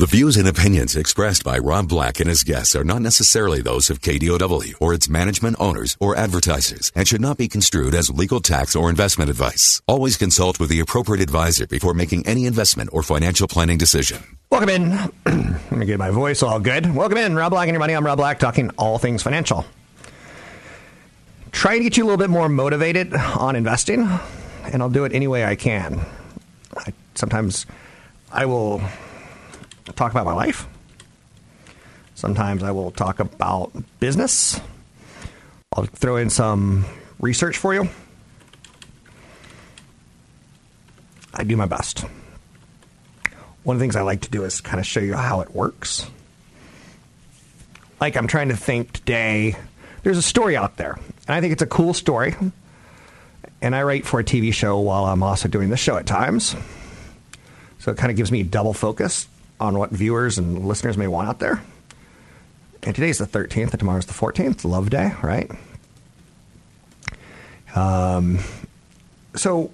The views and opinions expressed by Rob Black and his guests are not necessarily those of KDOW or its management owners or advertisers and should not be construed as legal tax or investment advice. Always consult with the appropriate advisor before making any investment or financial planning decision. Welcome in. Let me get my voice all good. Welcome in, Rob Black and your money. I'm Rob Black, talking all things financial. Trying to get you a little bit more motivated on investing, and I'll do it any way I can. I, sometimes I will talk about my life. Sometimes I will talk about business. I'll throw in some research for you. I do my best. One of the things I like to do is kind of show you how it works. Like I'm trying to think today, there's a story out there, and I think it's a cool story. And I write for a TV show while I'm also doing this show at times. So it kind of gives me double focus on what viewers and listeners may want out there. And today's the 13th, and tomorrow's the 14th, Love Day, right? Um, so,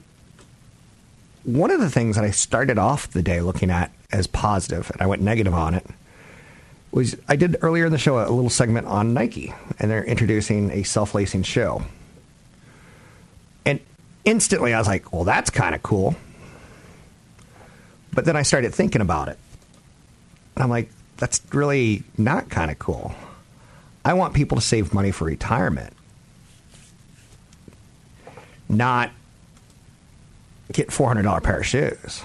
one of the things that I started off the day looking at as positive, and I went negative on it, was I did earlier in the show a little segment on Nike, and they're introducing a self lacing shoe. And instantly I was like, well, that's kind of cool. But then I started thinking about it. And I'm like, that's really not kind of cool. I want people to save money for retirement, not get $400 pair of shoes.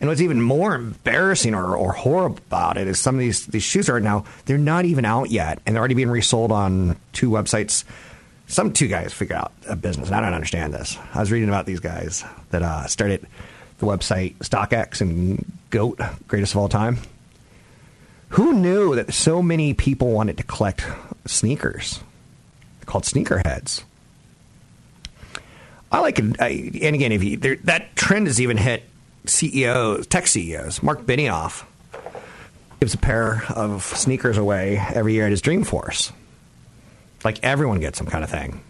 And what's even more embarrassing or, or horrible about it is some of these, these shoes are now, they're not even out yet, and they're already being resold on two websites. Some two guys figure out a business, and I don't understand this. I was reading about these guys that uh, started the website StockX and GOAT, greatest of all time. Who knew that so many people wanted to collect sneakers called sneakerheads? I like it. And again, if you, there, that trend has even hit CEOs, tech CEOs. Marc Benioff gives a pair of sneakers away every year at his Dreamforce. Like everyone gets some kind of thing.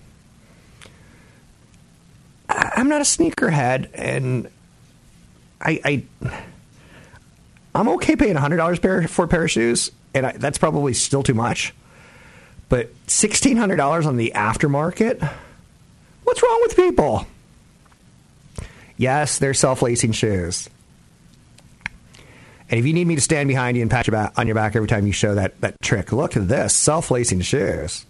I, I'm not a sneakerhead, and I, I I'm okay paying $100 for a pair of shoes, and I, that's probably still too much. But $1,600 on the aftermarket? What's wrong with people? Yes, they're self lacing shoes. And if you need me to stand behind you and pat your back, on your back every time you show that, that trick, look at this self lacing shoes.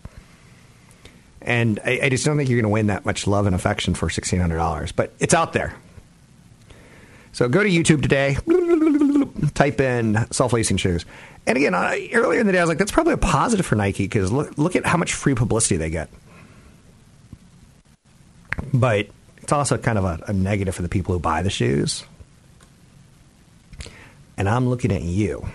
And I, I, just don't think you're going to win that much love and affection for $1,600. But it's out there. So go to YouTube today type in self lacing shoes. And again, I, earlier in the day, I was like, that's probably a positive for Nike because look, look at how much free publicity they get. But it's also kind of a, a negative for the people who buy the shoes. And I'm looking at you.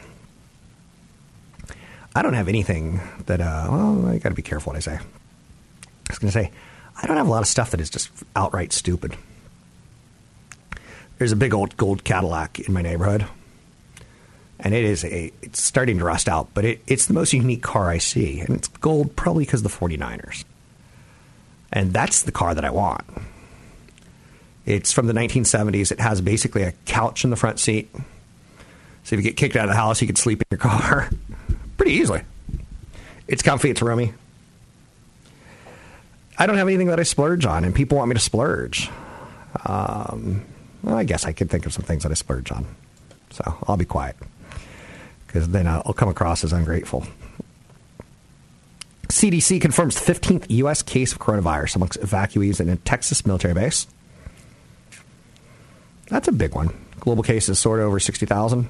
I don't have anything that, uh, well, I got to be careful what I say. I was going to say, I don't have a lot of stuff that is just outright stupid. There's a big old gold Cadillac in my neighborhood and it is a it's starting to rust out, but it, it's the most unique car I see, and it's gold probably because of the 49ers. And that's the car that I want. It's from the 1970s. It has basically a couch in the front seat. So if you get kicked out of the house, you can sleep in your car pretty easily. It's comfy, it's roomy. I don't have anything that I splurge on, and people want me to splurge. Um, well, I guess I could think of some things that I splurge on. So I'll be quiet because then I'll come across as ungrateful. CDC confirms 15th U.S. case of coronavirus amongst evacuees in a Texas military base. That's a big one. Global cases sort of over 60,000.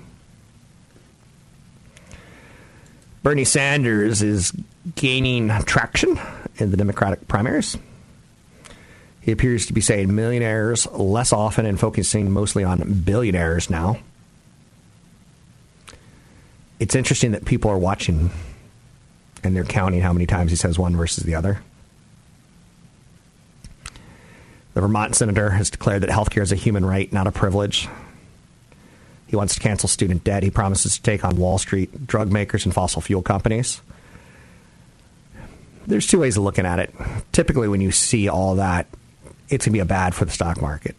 Bernie Sanders is gaining traction in the Democratic primaries. He appears to be saying millionaires less often and focusing mostly on billionaires now. It's interesting that people are watching and they're counting how many times he says one versus the other. The Vermont senator has declared that health care is a human right, not a privilege. He wants to cancel student debt. He promises to take on Wall Street, drug makers, and fossil fuel companies. There's two ways of looking at it. Typically, when you see all that, it's going to be a bad for the stock market.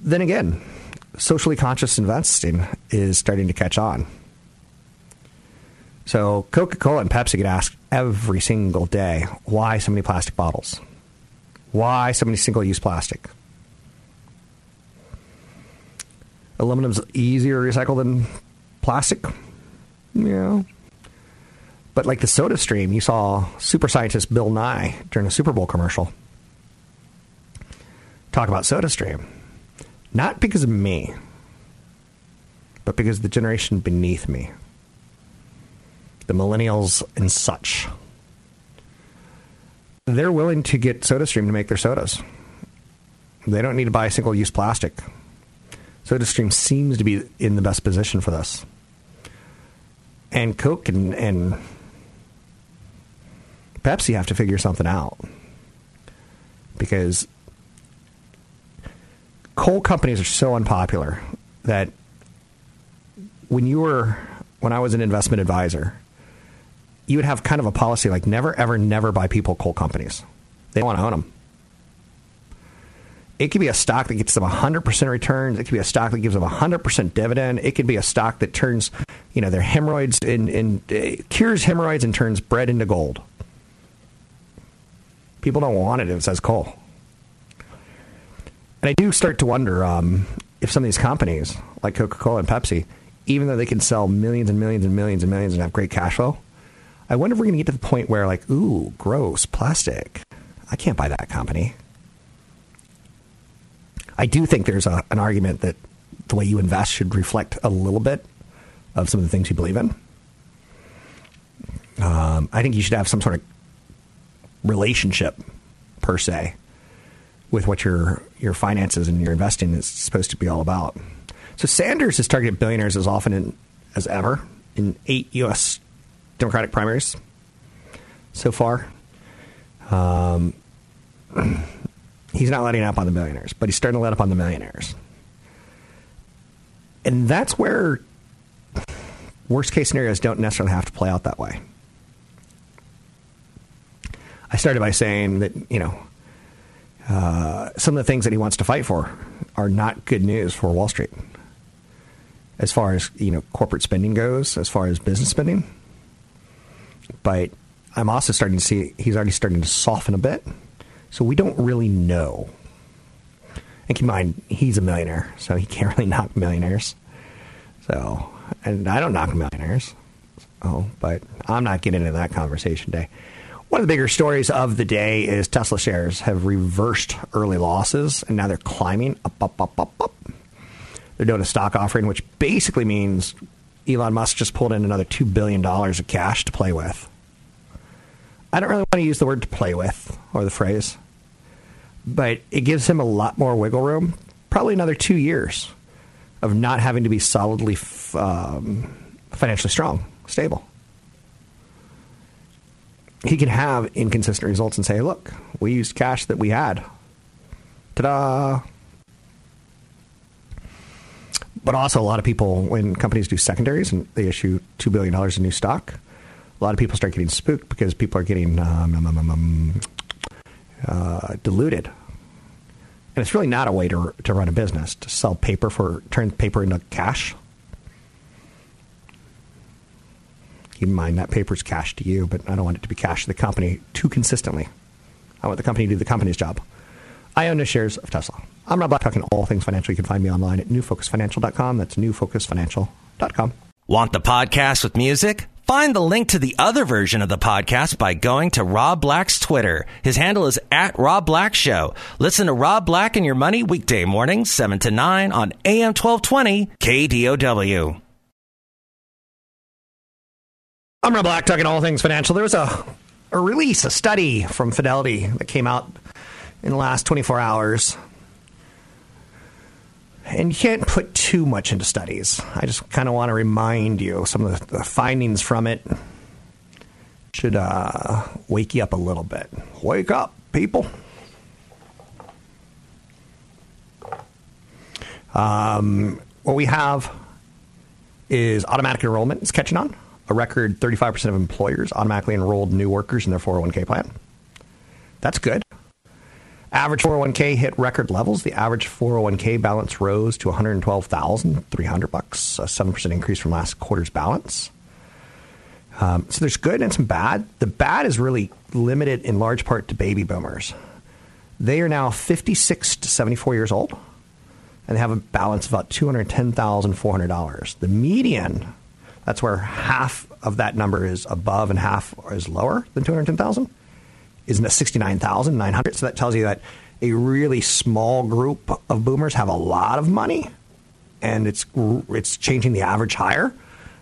Then again, socially conscious investing is starting to catch on. So Coca Cola and Pepsi get asked every single day why so many plastic bottles? Why so many single use plastic? Aluminum's easier to recycle than plastic. Yeah. But like the SodaStream, you saw super scientist Bill Nye during a Super Bowl commercial talk about SodaStream. Not because of me, but because the generation beneath me, the millennials and such, they're willing to get SodaStream to make their sodas. They don't need to buy single use plastic. SodaStream seems to be in the best position for this. And Coke and, and Pepsi have to figure something out. Because coal companies are so unpopular that when you were when I was an investment advisor, you would have kind of a policy like never, ever, never buy people coal companies. They don't want to own them. It could be a stock that gets them 100% returns. It could be a stock that gives them 100% dividend. It could be a stock that turns, you know, their hemorrhoids in, in uh, cures hemorrhoids and turns bread into gold. People don't want it if it says coal. And I do start to wonder um, if some of these companies, like Coca Cola and Pepsi, even though they can sell millions and millions and millions and millions and have great cash flow, I wonder if we're going to get to the point where, like, ooh, gross, plastic. I can't buy that company. I do think there's a, an argument that the way you invest should reflect a little bit of some of the things you believe in. Um, I think you should have some sort of relationship, per se, with what your your finances and your investing is supposed to be all about. So Sanders has targeted billionaires as often in, as ever in eight U.S. Democratic primaries so far. Um, he's not letting up on the billionaires, but he's starting to let up on the millionaires. And that's where worst case scenarios don't necessarily have to play out that way. I started by saying that, you know, uh, some of the things that he wants to fight for are not good news for Wall Street. As far as you know, corporate spending goes, as far as business spending, but I'm also starting to see he's already starting to soften a bit. So we don't really know. And keep in mind, he's a millionaire, so he can't really knock millionaires. So, and I don't knock millionaires. Oh, but I'm not getting into that conversation today. One of the bigger stories of the day is Tesla shares have reversed early losses and now they're climbing up, up, up, up, up. They're doing a stock offering, which basically means Elon Musk just pulled in another $2 billion of cash to play with. I don't really want to use the word to play with or the phrase, but it gives him a lot more wiggle room, probably another two years of not having to be solidly um, financially strong, stable he can have inconsistent results and say, look, we used cash that we had. Ta da! But also, a lot of people, when companies do secondaries and they issue $2 billion in new stock, a lot of people start getting spooked because people are getting um, um, um, um uh, diluted. And it's really not a way to, to run a business, to sell paper for, turn paper into cash. Keep in mind that paper's cash to you, but I don't want it to be cash to the company too consistently. I want the company to do the company's job. I own the shares of Tesla. I'm Rob Black, talking all things financial. You can find me online at newfocusfinancial.com. That's newfocusfinancial.com. Want the podcast with music? Find the link to the other version of the podcast by going to Rob Black's Twitter. His handle is at Rob Black Show. Listen to Rob Black and Your Money weekday mornings, 7 to 9 on AM 1220 KDOW. I'm Rob Black, talking all things financial. There was a, a release, a study from Fidelity that came out in the last 24 hours. and you can't put too much into studies. I just kind of want to remind you some of the, the findings from it should uh, wake you up a little bit. Wake up, people. Um, what we have is automatic enrollment is catching on. A record 35% of employers automatically enrolled new workers in their 401k plan. That's good. Average 401k hit record levels. The average 401k balance rose to 112,300 bucks, a 7% increase from last quarter's balance. Um, so there's good and some bad. The bad is really limited in large part to baby boomers. They are now 56 to 74 years old, and they have a balance of about $210,400. The median, that's where half of that number is above and half is lower than 210,000 is 69,900. So that tells you that a really small group of boomers have a lot of money and it's it's changing the average higher,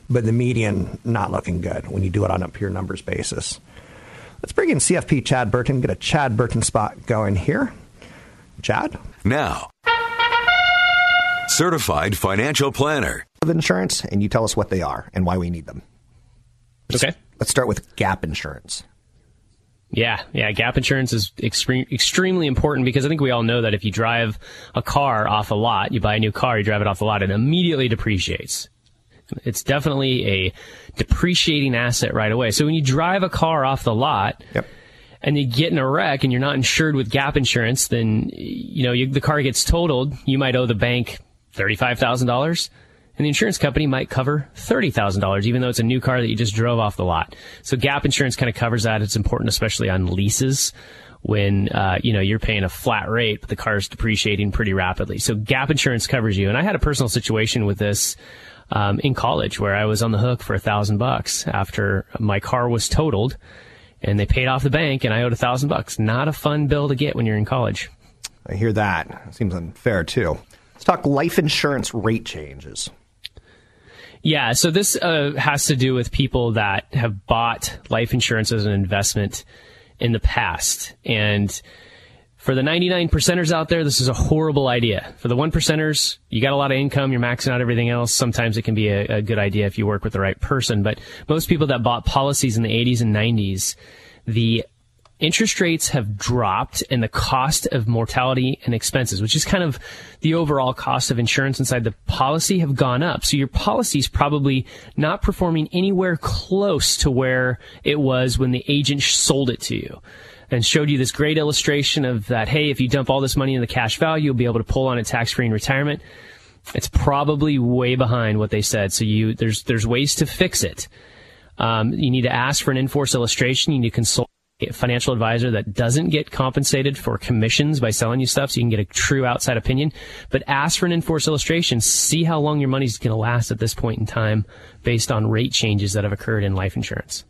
but the median not looking good when you do it on a pure numbers basis. Let's bring in CFP Chad Burton, get a Chad Burton spot going here. Chad? Now, certified financial planner. Of insurance, and you tell us what they are and why we need them. Okay. Let's start with gap insurance. Yeah, yeah. Gap insurance is extreme, extremely important because I think we all know that if you drive a car off a lot, you buy a new car, you drive it off the lot, it immediately depreciates. It's definitely a depreciating asset right away. So when you drive a car off the lot, Yep. and you get in a wreck and you're not insured with gap insurance, then you know you, the car gets totaled. You might owe the bank thirty-five thousand dollars, and the insurance company might cover thirty thousand dollars, even though it's a new car that you just drove off the lot. So gap insurance kind of covers that. It's important, especially on leases. When uh, you know you're paying a flat rate, but the car is depreciating pretty rapidly. So gap insurance covers you. And I had a personal situation with this um, in college where I was on the hook for a thousand bucks after my car was totaled and they paid off the bank and I owed a thousand bucks. Not a fun bill to get when you're in college. I hear that. Seems unfair, too. Let's talk life insurance rate changes. Yeah, so this uh, has to do with people that have bought life insurance as an investment in the past. And for the 99 percenters out there, this is a horrible idea. For the one percenters, you got a lot of income, you're maxing out everything else. Sometimes it can be a, a good idea if you work with the right person. But most people that bought policies in the 80s and 90s, the interest rates have dropped and the cost of mortality and expenses, which is kind of the overall cost of insurance inside the policy have gone up. So your policy is probably not performing anywhere close to where it was when the agent sold it to you and showed you this great illustration of that, hey, if you dump all this money in the cash value, you'll be able to pull on it tax free in retirement. It's probably way behind what they said. So you, there's, there's ways to fix it. Um, you need to ask for an in-force illustration. You need to consult a financial advisor that doesn't get compensated for commissions by selling you stuff so you can get a true outside opinion. But ask for an in-force illustration. See how long your money's going to last at this point in time based on rate changes that have occurred in life insurance.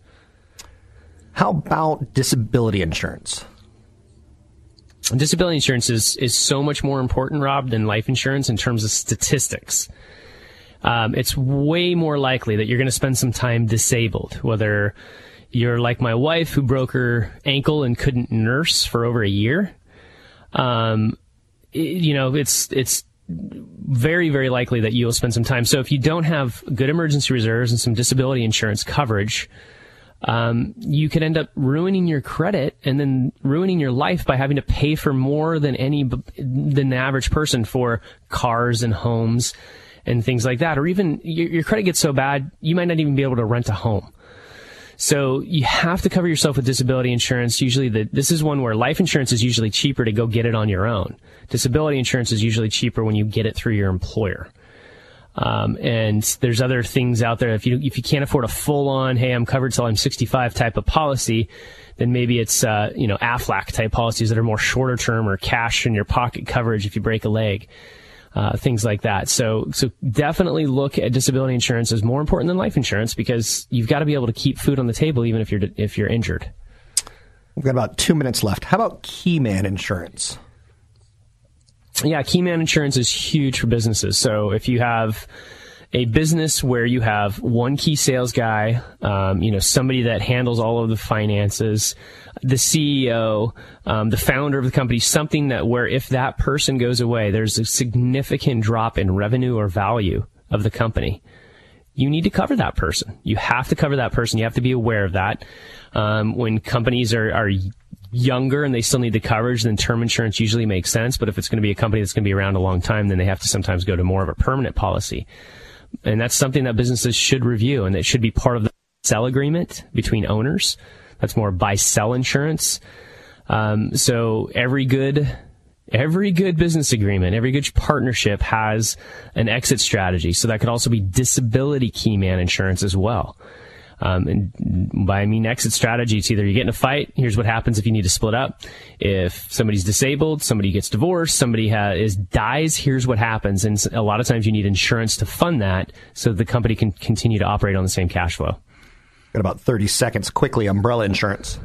How about disability insurance? Disability insurance is, is so much more important, Rob, than life insurance in terms of statistics. Um, it's way more likely that you're going to spend some time disabled, whether you're like my wife who broke her ankle and couldn't nurse for over a year. Um, it- you know, it's, it's very, very likely that you'll spend some time. So if you don't have good emergency reserves and some disability insurance coverage, um, you could end up ruining your credit and then ruining your life by having to pay for more than any than the average person for cars and homes and things like that. Or even your, your credit gets so bad you might not even be able to rent a home. So you have to cover yourself with disability insurance. Usually, the, this is one where life insurance is usually cheaper to go get it on your own. Disability insurance is usually cheaper when you get it through your employer. Um, and there's other things out there. If you if you can't afford a full on, hey, I'm covered till I'm 65 type of policy, then maybe it's uh, you know Aflac type policies that are more shorter term or cash in your pocket coverage if you break a leg, uh, things like that. So so definitely look at disability insurance as more important than life insurance because you've got to be able to keep food on the table even if you're if you're injured. We've got about two minutes left. How about Keyman insurance? yeah, Keyman Insurance is huge for businesses. So if you have a business where you have one key sales guy, um, you know, somebody that handles all of the finances, the CEO, um, the founder of the company, something that where if that person goes away, there's a significant drop in revenue or value of the company. You need to cover that person. You have to cover that person. You have to be aware of that. Um, when companies are, are younger and they still need the coverage, then term insurance usually makes sense. But if it's going to be a company that's going to be around a long time, then they have to sometimes go to more of a permanent policy. And that's something that businesses should review and it should be part of the sell agreement between owners. That's more buy sell insurance. Um, so every good every good business agreement, every good partnership has an exit strategy. So that could also be disability key man insurance as well. Um, and by I mean exit strategy, it's either you get in a fight. Here's what happens if you need to split up. If somebody's disabled, somebody gets divorced, somebody has, is dies. Here's what happens. And a lot of times you need insurance to fund that so the company can continue to operate on the same cash flow. Got about 30 seconds quickly. Umbrella insurance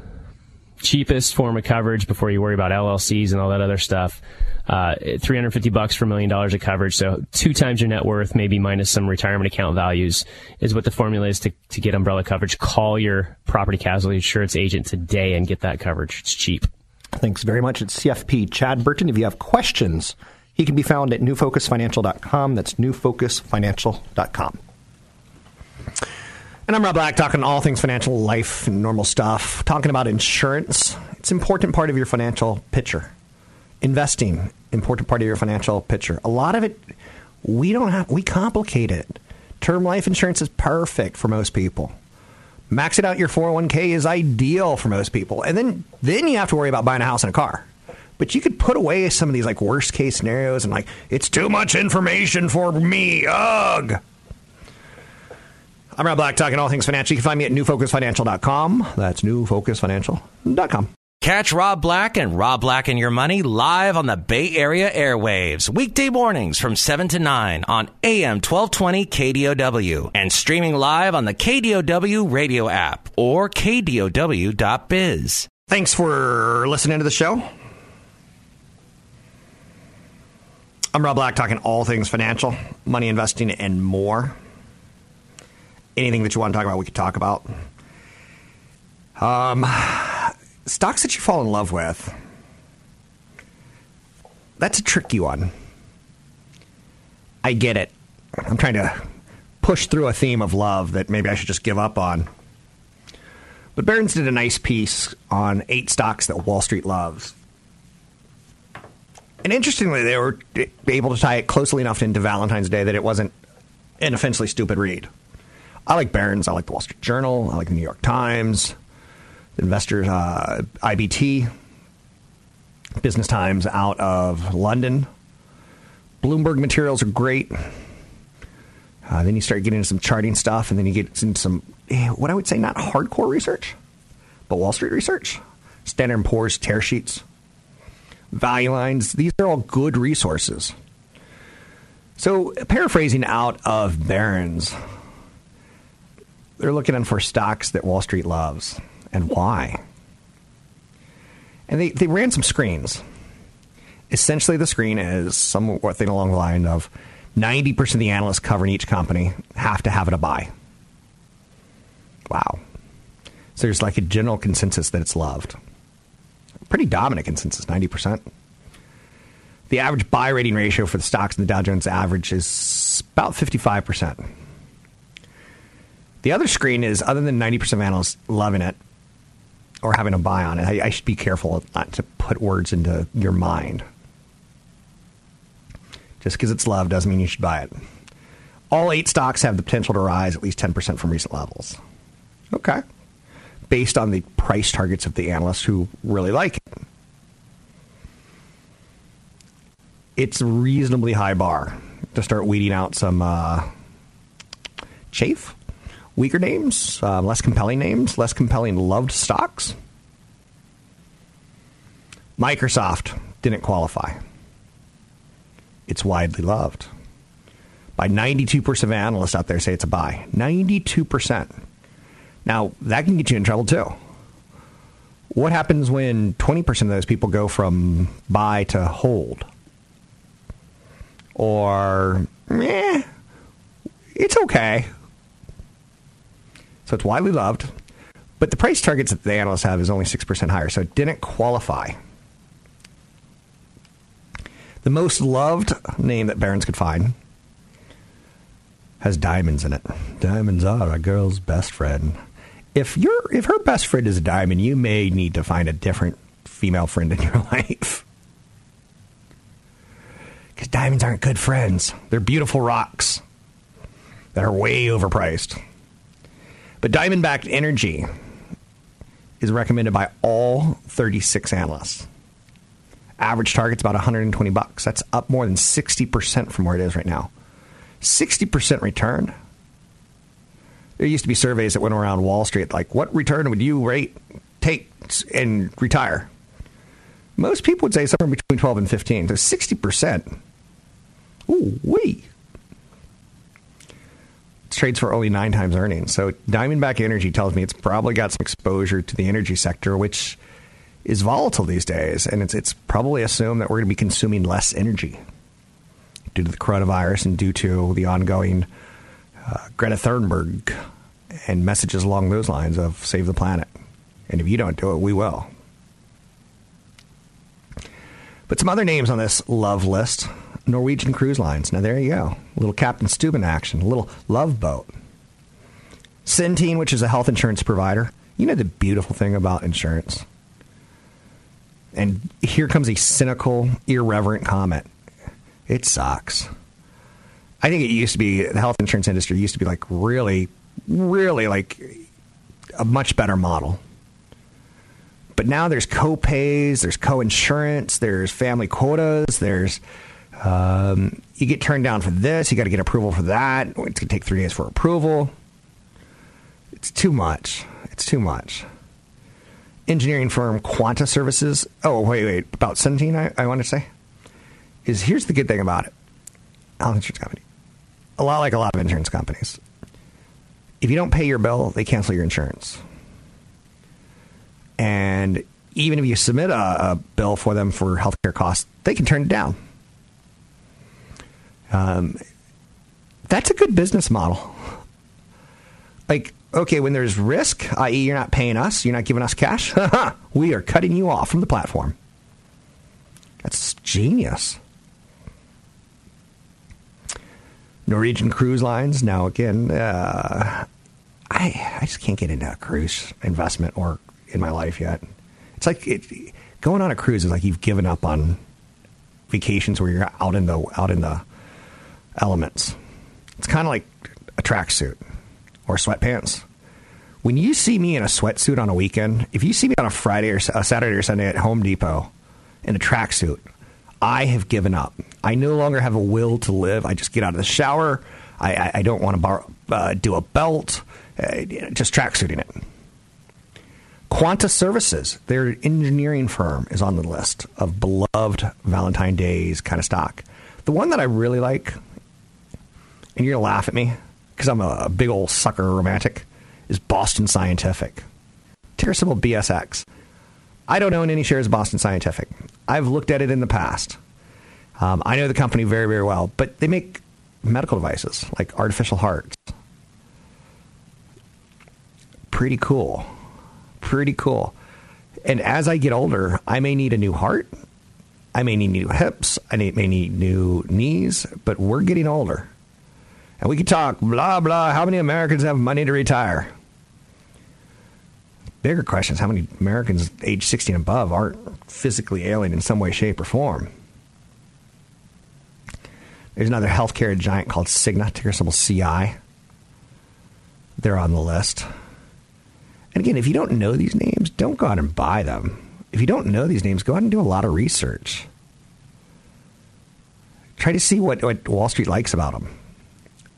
cheapest form of coverage before you worry about LLCs and all that other stuff. Uh, 350 bucks for a million dollars of coverage. So two times your net worth, maybe minus some retirement account values is what the formula is to, to get umbrella coverage. Call your property casualty insurance agent today and get that coverage. It's cheap. Thanks very much. It's CFP Chad Burton. If you have questions, he can be found at newfocusfinancial.com. That's newfocusfinancial.com. And I'm Rob Black, talking all things financial, life, and normal stuff. Talking about insurance. It's an important part of your financial picture. Investing, important part of your financial picture. A lot of it, we don't have, we complicate it. Term life insurance is perfect for most people. Maxing out your 401k is ideal for most people. And then, then you have to worry about buying a house and a car. But you could put away some of these like worst case scenarios and like, it's too much information for me. Ugh. I'm Rob Black, talking all things financial. You can find me at newfocusfinancial.com. That's newfocusfinancial.com. Catch Rob Black and Rob Black and Your Money live on the Bay Area airwaves, weekday mornings from 7 to 9 on AM 1220 KDOW and streaming live on the KDOW radio app or KDOW.biz. Thanks for listening to the show. I'm Rob Black, talking all things financial, money investing, and more anything that you want to talk about, we could talk about. Um, stocks that you fall in love with. That's a tricky one. I get it. I'm trying to push through a theme of love that maybe I should just give up on. But Barron's did a nice piece on eight stocks that Wall Street loves. And interestingly, they were able to tie it closely enough into Valentine's Day that it wasn't an offensively stupid read. I like Barron's. I like the Wall Street Journal. I like the New York Times, Investors, uh, IBT, Business Times out of London. Bloomberg materials are great. Uh, then you start getting into some charting stuff, and then you get into some, eh, what I would say, not hardcore research, but Wall Street research. Standard & Poor's tear sheets, value lines. These are all good resources. So, paraphrasing out of Barron's, they're looking for stocks that Wall Street loves and why. And they, they ran some screens. Essentially, the screen is something along the line of 90% of the analysts covering each company have to have it a buy. Wow. So there's like a general consensus that it's loved. Pretty dominant consensus, 90%. The average buy rating ratio for the stocks in the Dow Jones average is about 55%. The other screen is, other than 90% of analysts loving it or having a buy on it, I, I should be careful not to put words into your mind. Just because it's love doesn't mean you should buy it. All eight stocks have the potential to rise at least 10% from recent levels. Okay. Based on the price targets of the analysts who really like it. It's a reasonably high bar to start weeding out some uh, chafe weaker names, uh, less compelling names, less compelling loved stocks. Microsoft didn't qualify. It's widely loved. By 92% of analysts out there say it's a buy. 92%. Now, that can get you in trouble too. What happens when 20% of those people go from buy to hold? Or, eh, it's okay. So it's widely loved, but the price targets that the analysts have is only 6% higher, so it didn't qualify. The most loved name that Barron's could find has diamonds in it. Diamonds are a girl's best friend. If you if her best friend is a diamond, you may need to find a different female friend in your life. Because diamonds aren't good friends. They're beautiful rocks that are way overpriced. But Diamondback Energy is recommended by all 36 analysts. Average target's about 120 bucks. That's up more than 60% from where it is right now. 60% return. There used to be surveys that went around Wall Street like, what return would you rate, take, and retire? Most people would say somewhere between 12 and 15. So 60%. Ooh, wee. Trades for only nine times earnings. So Diamondback Energy tells me it's probably got some exposure to the energy sector, which is volatile these days. And it's, it's probably assumed that we're going to be consuming less energy due to the coronavirus and due to the ongoing uh, Greta Thunberg and messages along those lines of save the planet. And if you don't do it, we will. But some other names on this love list Norwegian Cruise Lines. Now, there you go. A little Captain Stubing action, a little love boat. Centene, which is a health insurance provider. You know the beautiful thing about insurance? And here comes a cynical, irreverent comment. It sucks. I think it used to be the health insurance industry used to be like really, really like a much better model. But now there's co-pays, there's co-insurance, there's family quotas, there's um, you get turned down for this, you got to get approval for that. It's going to take three days for approval. It's too much. It's too much. Engineering firm Quanta Services. Oh, wait, wait. About Centene, I, I want to say. Is here's the good thing about it. Health insurance company. A lot like a lot of insurance companies. If you don't pay your bill, they cancel your insurance. And even if you submit a, a bill for them for healthcare costs, they can turn it down. Um, that's a good business model. Like, okay, when there's risk, i.e., you're not paying us, you're not giving us cash, we are cutting you off from the platform. That's genius. Norwegian Cruise Lines. Now, again, uh, I I just can't get into a cruise investment or in my life yet. It's like it, going on a cruise is like you've given up on vacations where you're out in the out in the elements. It's kind of like a tracksuit or sweatpants. When you see me in a sweatsuit on a weekend, if you see me on a Friday or a Saturday or Sunday at Home Depot in a tracksuit, I have given up. I no longer have a will to live. I just get out of the shower. I, I, I don't want to bar, uh, do a belt. Uh, just tracksuiting it. Quanta Services, their engineering firm, is on the list of beloved Valentine Days kind of stock. The one that I really like, and you're to laugh at me because I'm a, big old sucker romantic, is Boston Scientific. Ticker symbol BSX. I don't own any shares of Boston Scientific. I've looked at it in the past. Um, I know the company very, very well, but they make medical devices like artificial hearts. Pretty cool. Pretty cool. And as I get older, I may need a new heart. I may need new hips. I may need new knees, but we're getting older. And we can talk blah, blah. How many Americans have money to retire? Bigger question is how many Americans age 60 and above aren't physically alien in some way, shape, or form? There's another healthcare giant called Cigna, ticker symbol CI. They're on the list. And again, if you don't know these names, don't go out and buy them. If you don't know these names, go out and do a lot of research. Try to see what, what Wall Street likes about them.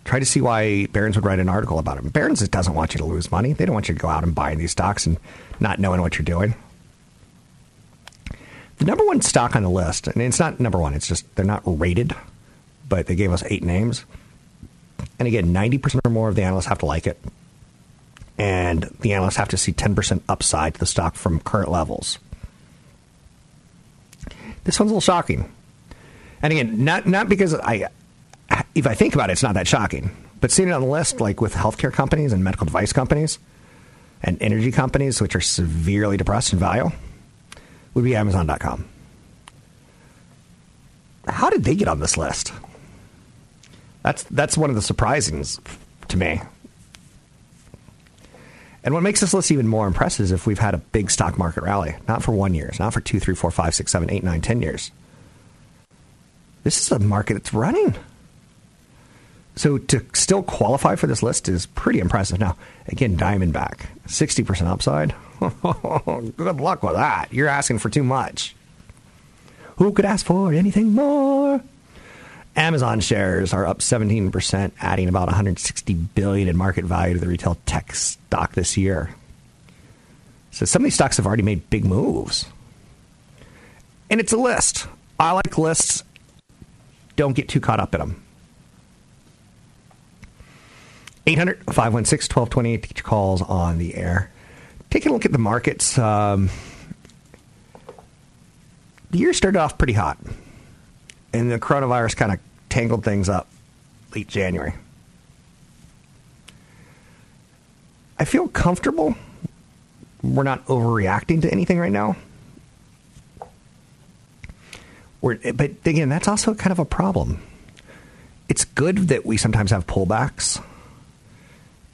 Try to see why Barron's would write an article about them. Barron's doesn't want you to lose money. They don't want you to go out and buy these stocks and not knowing what you're doing. The number one stock on the list, and it's not number one, it's just they're not rated, but they gave us eight names. And again, 90% or more of the analysts have to like it. And the analysts have to see 10% upside to the stock from current levels. This one's a little shocking. And again, not, not because I, if I think about it, it's not that shocking. But seeing it on the list, like with healthcare companies and medical device companies and energy companies, which are severely depressed in value, would be Amazon.com. How did they get on this list? That's that's one of the surprisings to me. And what makes this list even more impressive is if we've had a big stock market rally, not for one year, not for two, three, four, five, six, seven, eight, nine, ten years. This is a market that's running. So to still qualify for this list is pretty impressive. Now, again, Diamondback, 60% upside. Good luck with that. You're asking for too much. Who could ask for anything more? Amazon shares are up 17%, adding about 160 billion in market value to the retail tech stock this year. So some of these stocks have already made big moves. And it's a list. I like lists. Don't get too caught up in them. 800 516 1228 calls on the air. Taking a look at the markets. Um, the year started off pretty hot, and the coronavirus kind of tangled things up late January. I feel comfortable. We're not overreacting to anything right now. We're, but again, that's also kind of a problem. It's good that we sometimes have pullbacks.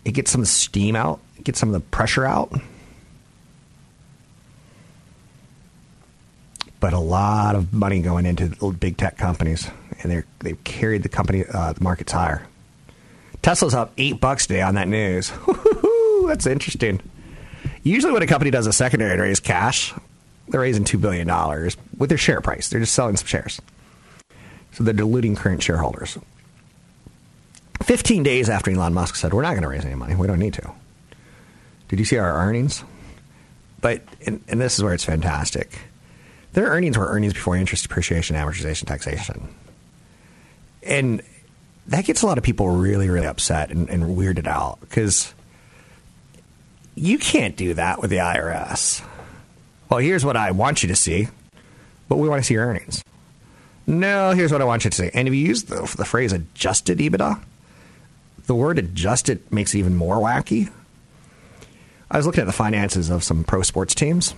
It gets some steam out, gets some of the pressure out. But a lot of money going into big tech companies, and they're, they've carried the company, uh, the markets higher. Tesla's up eight bucks today on that news. That's interesting. Usually, when a company does a secondary raise cash, they're raising $2 billion with their share price. They're just selling some shares. So they're diluting current shareholders. 15 days after Elon Musk said, We're not going to raise any money. We don't need to. Did you see our earnings? But, and, and this is where it's fantastic. Their earnings were earnings before interest, depreciation, amortization, taxation. And that gets a lot of people really, really upset and, and weirded out because you can't do that with the IRS. Well, here's what I want you to see, but we want to see your earnings. No, here's what I want you to see. And if you use the, the phrase adjusted EBITDA, the word adjust it makes it even more wacky. I was looking at the finances of some pro sports teams,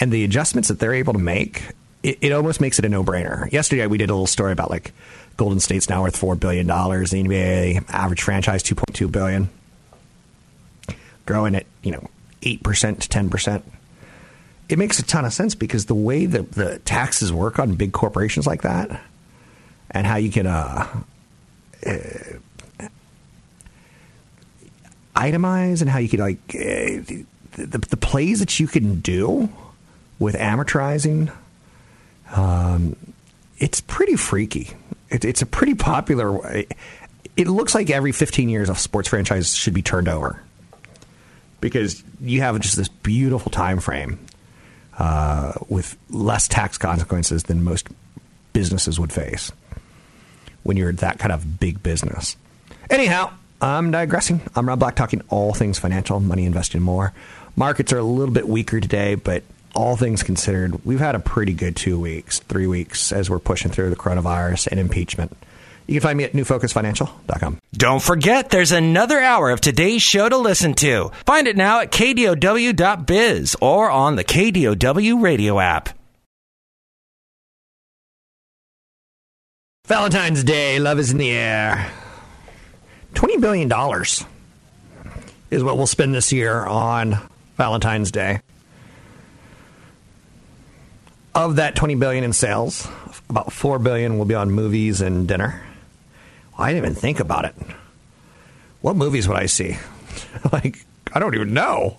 and the adjustments that they're able to make, it, it almost makes it a no brainer. Yesterday, we did a little story about like Golden State's now worth $4 billion, the NBA average franchise 2.2 billion, growing at, you know, 8% to 10%. It makes a ton of sense because the way the, the taxes work on big corporations like that and how you can uh, uh, itemize and how you could like uh, the, the plays that you can do with amortizing um, it's pretty freaky. It, it's a pretty popular it, it looks like every 15 years a sports franchise should be turned over. Because you have just this beautiful time frame uh, with less tax consequences than most businesses would face when you're that kind of big business. Anyhow I'm digressing. I'm Rob Black talking all things financial, money investing more. Markets are a little bit weaker today, but all things considered, we've had a pretty good two weeks, three weeks as we're pushing through the coronavirus and impeachment. You can find me at newfocusfinancial.com. Don't forget, there's another hour of today's show to listen to. Find it now at kdow.biz or on the KDOW radio app. Valentine's Day, love is in the air. $20 billion is what we'll spend this year on Valentine's Day. Of that 20 billion in sales, about 4 billion will be on movies and dinner. Well, I didn't even think about it. What movies would I see? like, I don't even know.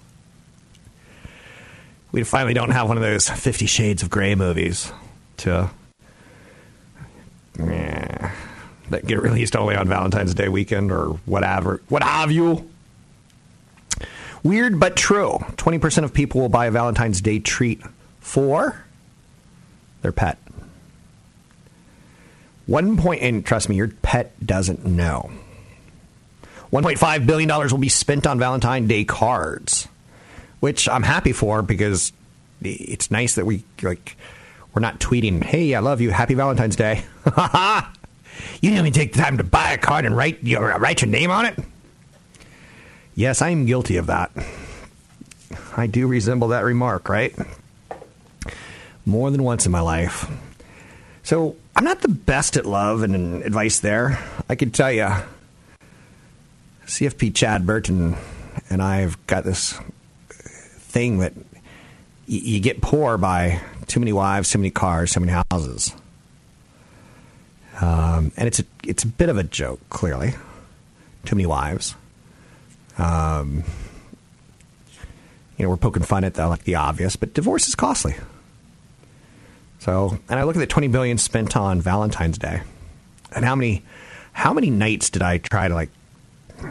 We finally don't have one of those 50 Shades of Grey movies to. Yeah that get released only on Valentine's Day weekend or whatever, what have you. Weird but true. 20% of people will buy a Valentine's Day treat for their pet. One point, and trust me, your pet doesn't know. $1.5 billion will be spent on Valentine's Day cards, which I'm happy for because it's nice that we, like, we're not tweeting, hey, I love you, happy Valentine's Day. You didn't even take the time to buy a card and write your uh, write your name on it. Yes, I am guilty of that. I do resemble that remark, right? More than once in my life. So I'm not the best at love and advice there. I can tell you, CFP Chad Burton and I've got this thing that you get poor by too many wives, too many cars, too many houses. Um, and it's a it's a bit of a joke, clearly. Too many wives. Um, you know, we're poking fun at the like the obvious, but divorce is costly. So, and I look at the twenty billion spent on Valentine's Day, and how many how many nights did I try to like?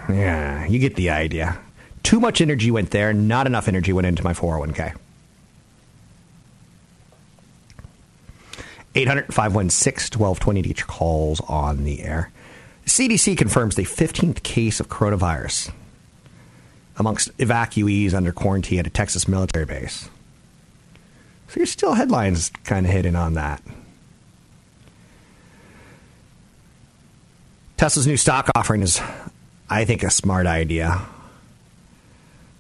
Yeah, you get the idea. Too much energy went there, not enough energy went into my 401k. 800 516 1220 each calls on the air. CDC confirms the 15th case of coronavirus amongst evacuees under quarantine at a Texas military base. So there's still headlines kind of hitting on that. Tesla's new stock offering is, I think, a smart idea.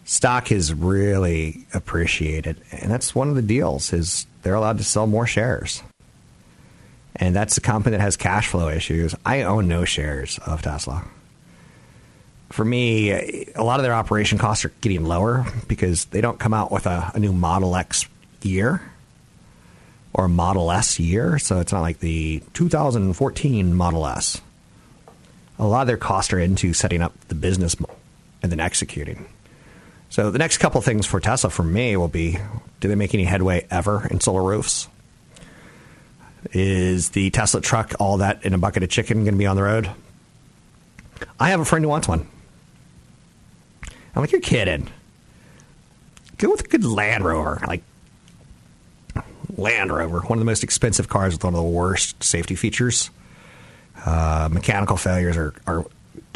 Stock is really appreciated, and that's one of the deals. Is they're allowed to sell more shares and that's a company that has cash flow issues. I own no shares of Tesla. For me, a lot of their operation costs are getting lower because they don't come out with a, a new Model X year or Model S year. So it's not like the 2014 Model S. A lot of their costs are into setting up the business and then executing. So the next couple things for Tesla for me will be do they make any headway ever in solar roofs? Is the Tesla truck all that in a bucket of chicken going to be on the road? I have a friend who wants one. I'm like, you're kidding. Go with a good Land Rover. Like, Land Rover, one of the most expensive cars with one of the worst safety features. Uh, mechanical failures are, are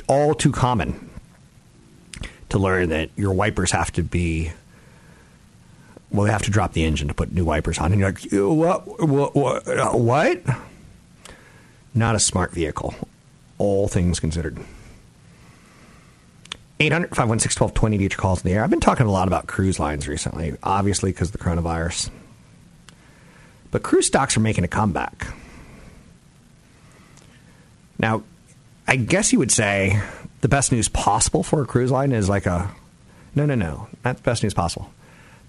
all too common to learn that your wipers have to be well, they have to drop the engine to put new wipers on. And you're like, what? What? What? what? Not a smart vehicle, all things considered. 800 516 1220 to get your calls in the air. I've been talking a lot about cruise lines recently, obviously because of the coronavirus. But cruise stocks are making a comeback. Now, I guess you would say the best news possible for a cruise line is like a no, no, no, not the best news possible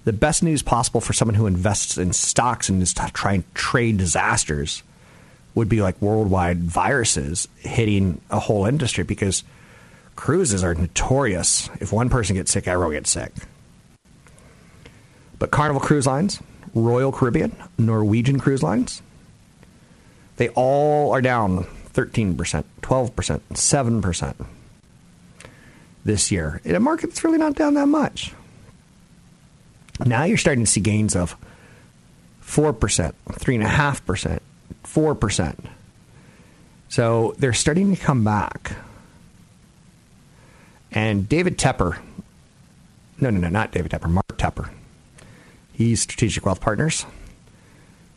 the best news possible for someone who invests in stocks and is trying to trade disasters would be like worldwide viruses hitting a whole industry because cruises are notorious. If one person gets sick, everyone gets sick. But Carnival Cruise Lines, Royal Caribbean, Norwegian Cruise Lines, they all are down 13%, 12%, 7% this year in a market that's really not down that much. Now you're starting to see gains of 4%, 3.5%, 4%. So they're starting to come back. And David Tepper, no, no, no, not David Tepper, Mark Tepper. He's Strategic Wealth Partners.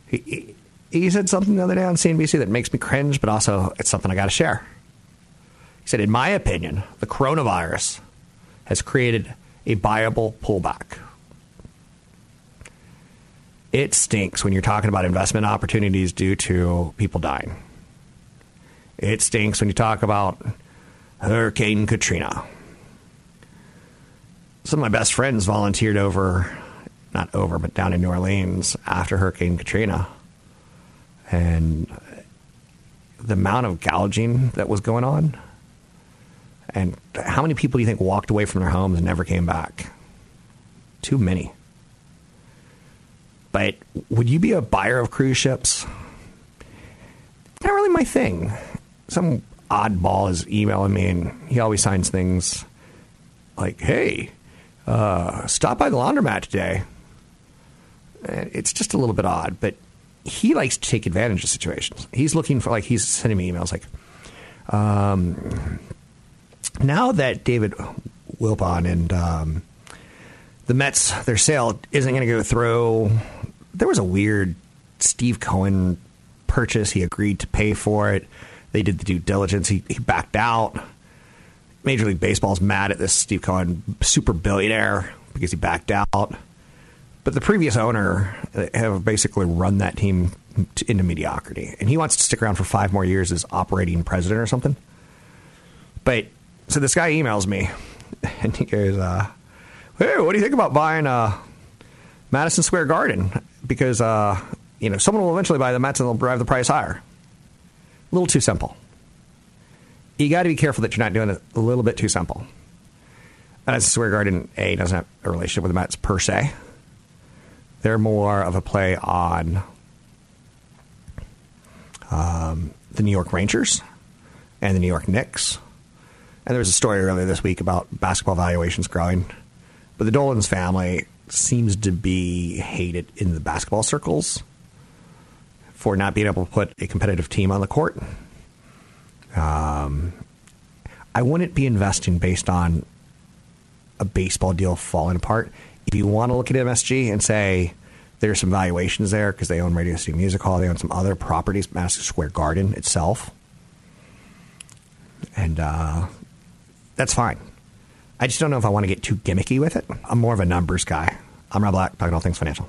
He, he said something the other day on CNBC that makes me cringe, but also it's something I got to share. He said, In my opinion, the coronavirus has created a buyable pullback it stinks when you're talking about investment opportunities due to people dying. It stinks when you talk about Hurricane Katrina. Some of my best friends volunteered over, not over, but down in New Orleans after Hurricane Katrina. And the amount of gouging that was going on, and how many people do you think walked away from their homes and never came back? Too many. But would you be a buyer of cruise ships? Not really my thing. Some oddball is emailing me, and he always signs things like, "Hey, uh, stop by the laundromat today." It's just a little bit odd, but he likes to take advantage of situations. He's looking for like he's sending me emails like, um, now that David Wilpon and um, the Mets their sale isn't going to go through there was a weird Steve Cohen purchase. He agreed to pay for it. They did the due diligence. He, he backed out. Major League Baseball's mad at this Steve Cohen super billionaire because he backed out. But the previous owner uh, have basically run that team into mediocrity, and he wants to stick around for five more years as operating president or something. But so this guy emails me, and he goes, uh, "Hey, what do you think about buying uh, Madison Square Garden? Because uh, you know someone will eventually buy the Mets and they'll drive the price higher." A little too simple. You got to be careful that you're not doing it a little bit too simple. Madison Square Garden A doesn't have a relationship with the Mets per se. They're more of a play on um, the New York Rangers and the New York Knicks. And there was a story earlier this week about basketball valuations growing. But the Dolans family seems to be hated in the basketball circles for not being able to put a competitive team on the court. Um, I wouldn't be investing based on a baseball deal falling apart. If you want to look at MSG and say there's some valuations there because they own Radio City Music Hall, they own some other properties, Madison Square Garden itself, and uh, that's fine. I just don't know if I want to get too gimmicky with it. I'm more of a numbers guy. I'm Rob Black, talking all things financial.